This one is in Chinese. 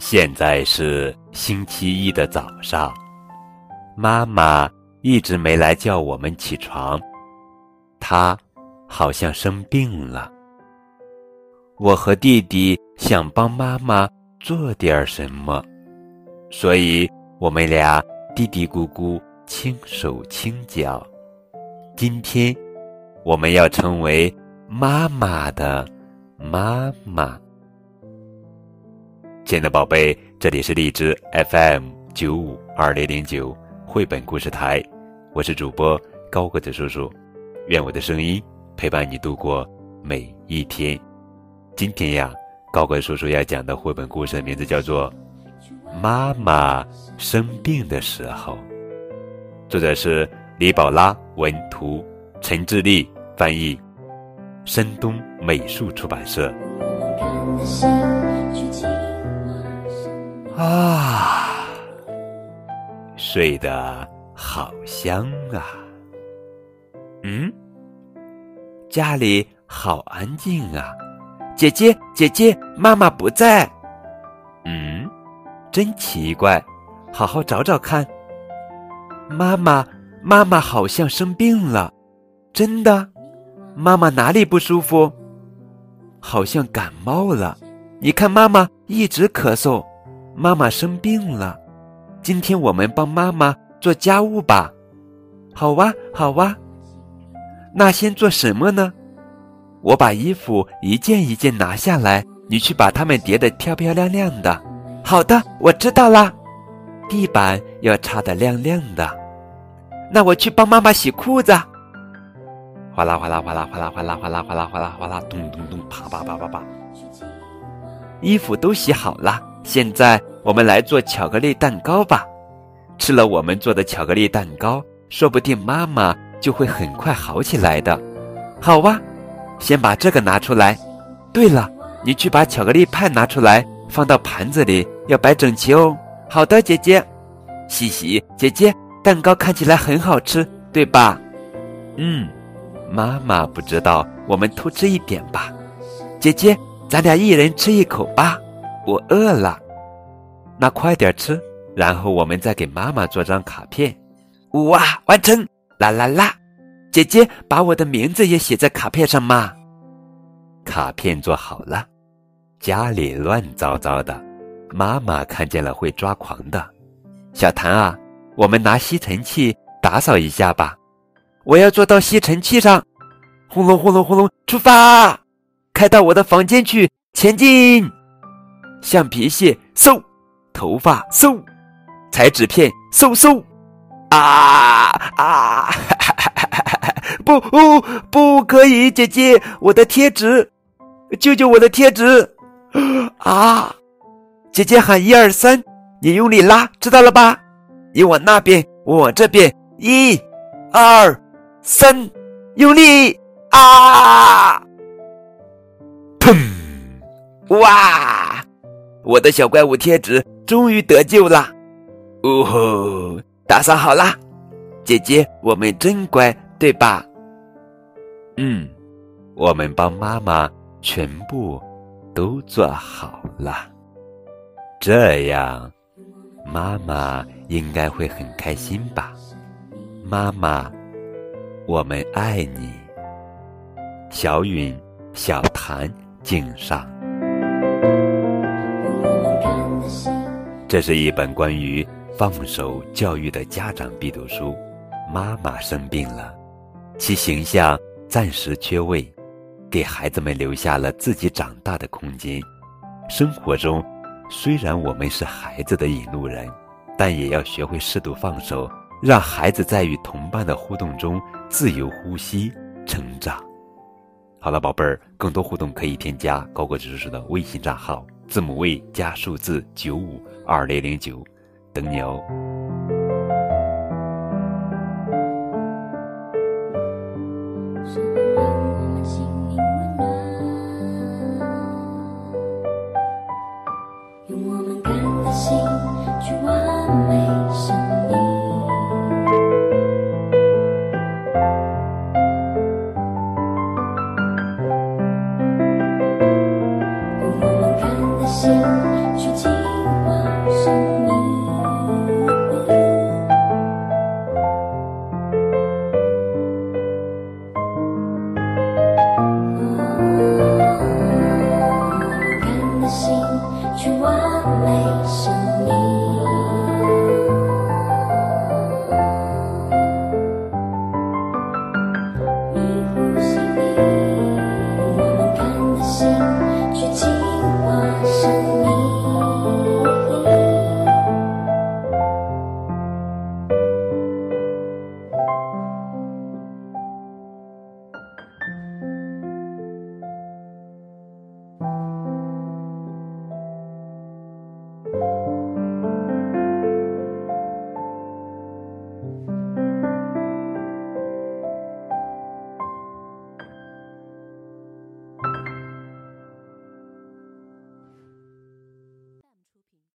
现在是星期一的早上，妈妈一直没来叫我们起床，她好像生病了。我和弟弟想帮妈妈做点什么，所以我们俩嘀嘀咕咕、轻手轻脚。今天，我们要成为妈妈的妈妈。亲爱的宝贝，这里是荔枝 FM 九五二零零九绘本故事台，我是主播高个子叔叔，愿我的声音陪伴你度过每一天。今天呀，高个叔叔要讲的绘本故事的名字叫做《妈妈生病的时候》，作者是李宝拉，文图陈志立翻译，山东美术出版社。啊，睡得好香啊！嗯，家里好安静啊！姐姐，姐姐，妈妈不在。嗯，真奇怪，好好找找看。妈妈，妈妈好像生病了，真的？妈妈哪里不舒服？好像感冒了。你看，妈妈一直咳嗽。妈妈生病了，今天我们帮妈妈做家务吧。好哇，好哇。那先做什么呢？我把衣服一件一件拿下来，你去把它们叠得漂漂亮亮的。好的，我知道啦。地板要擦得亮亮的。那我去帮妈妈洗裤子。哗啦哗啦哗啦哗啦哗啦哗啦哗啦哗啦哗啦，咚咚咚，啪啪啪啪啪。衣服都洗好了，现在。我们来做巧克力蛋糕吧。吃了我们做的巧克力蛋糕，说不定妈妈就会很快好起来的。好哇，先把这个拿出来。对了，你去把巧克力派拿出来，放到盘子里，要摆整齐哦。好的，姐姐。嘻嘻，姐姐，蛋糕看起来很好吃，对吧？嗯，妈妈不知道，我们偷吃一点吧。姐姐，咱俩一人吃一口吧。我饿了。那快点吃，然后我们再给妈妈做张卡片。哇，完成！啦啦啦！姐姐把我的名字也写在卡片上嘛。卡片做好了，家里乱糟糟的，妈妈看见了会抓狂的。小谭啊，我们拿吸尘器打扫一下吧。我要坐到吸尘器上，轰隆轰隆轰隆，出发！开到我的房间去，前进！橡皮屑，嗖！头发嗖，彩纸片嗖嗖，啊啊！哈哈哈不不不可以，姐姐，我的贴纸，救救我的贴纸！啊！姐姐喊一二三，你用力拉，知道了吧？你往那边，我往这边，一、二、三，用力！啊！砰！哇！我的小怪物贴纸。终于得救了，呜呼！打扫好啦，姐姐，我们真乖，对吧？嗯，我们帮妈妈全部都做好了，这样妈妈应该会很开心吧？妈妈，我们爱你。小允、小谭敬上。这是一本关于放手教育的家长必读书。妈妈生病了，其形象暂时缺位，给孩子们留下了自己长大的空间。生活中，虽然我们是孩子的引路人，但也要学会适度放手，让孩子在与同伴的互动中自由呼吸、成长。好了，宝贝儿，更多互动可以添加高个子叔叔的微信账号。字母 V 加数字九五二零零九，等你哦。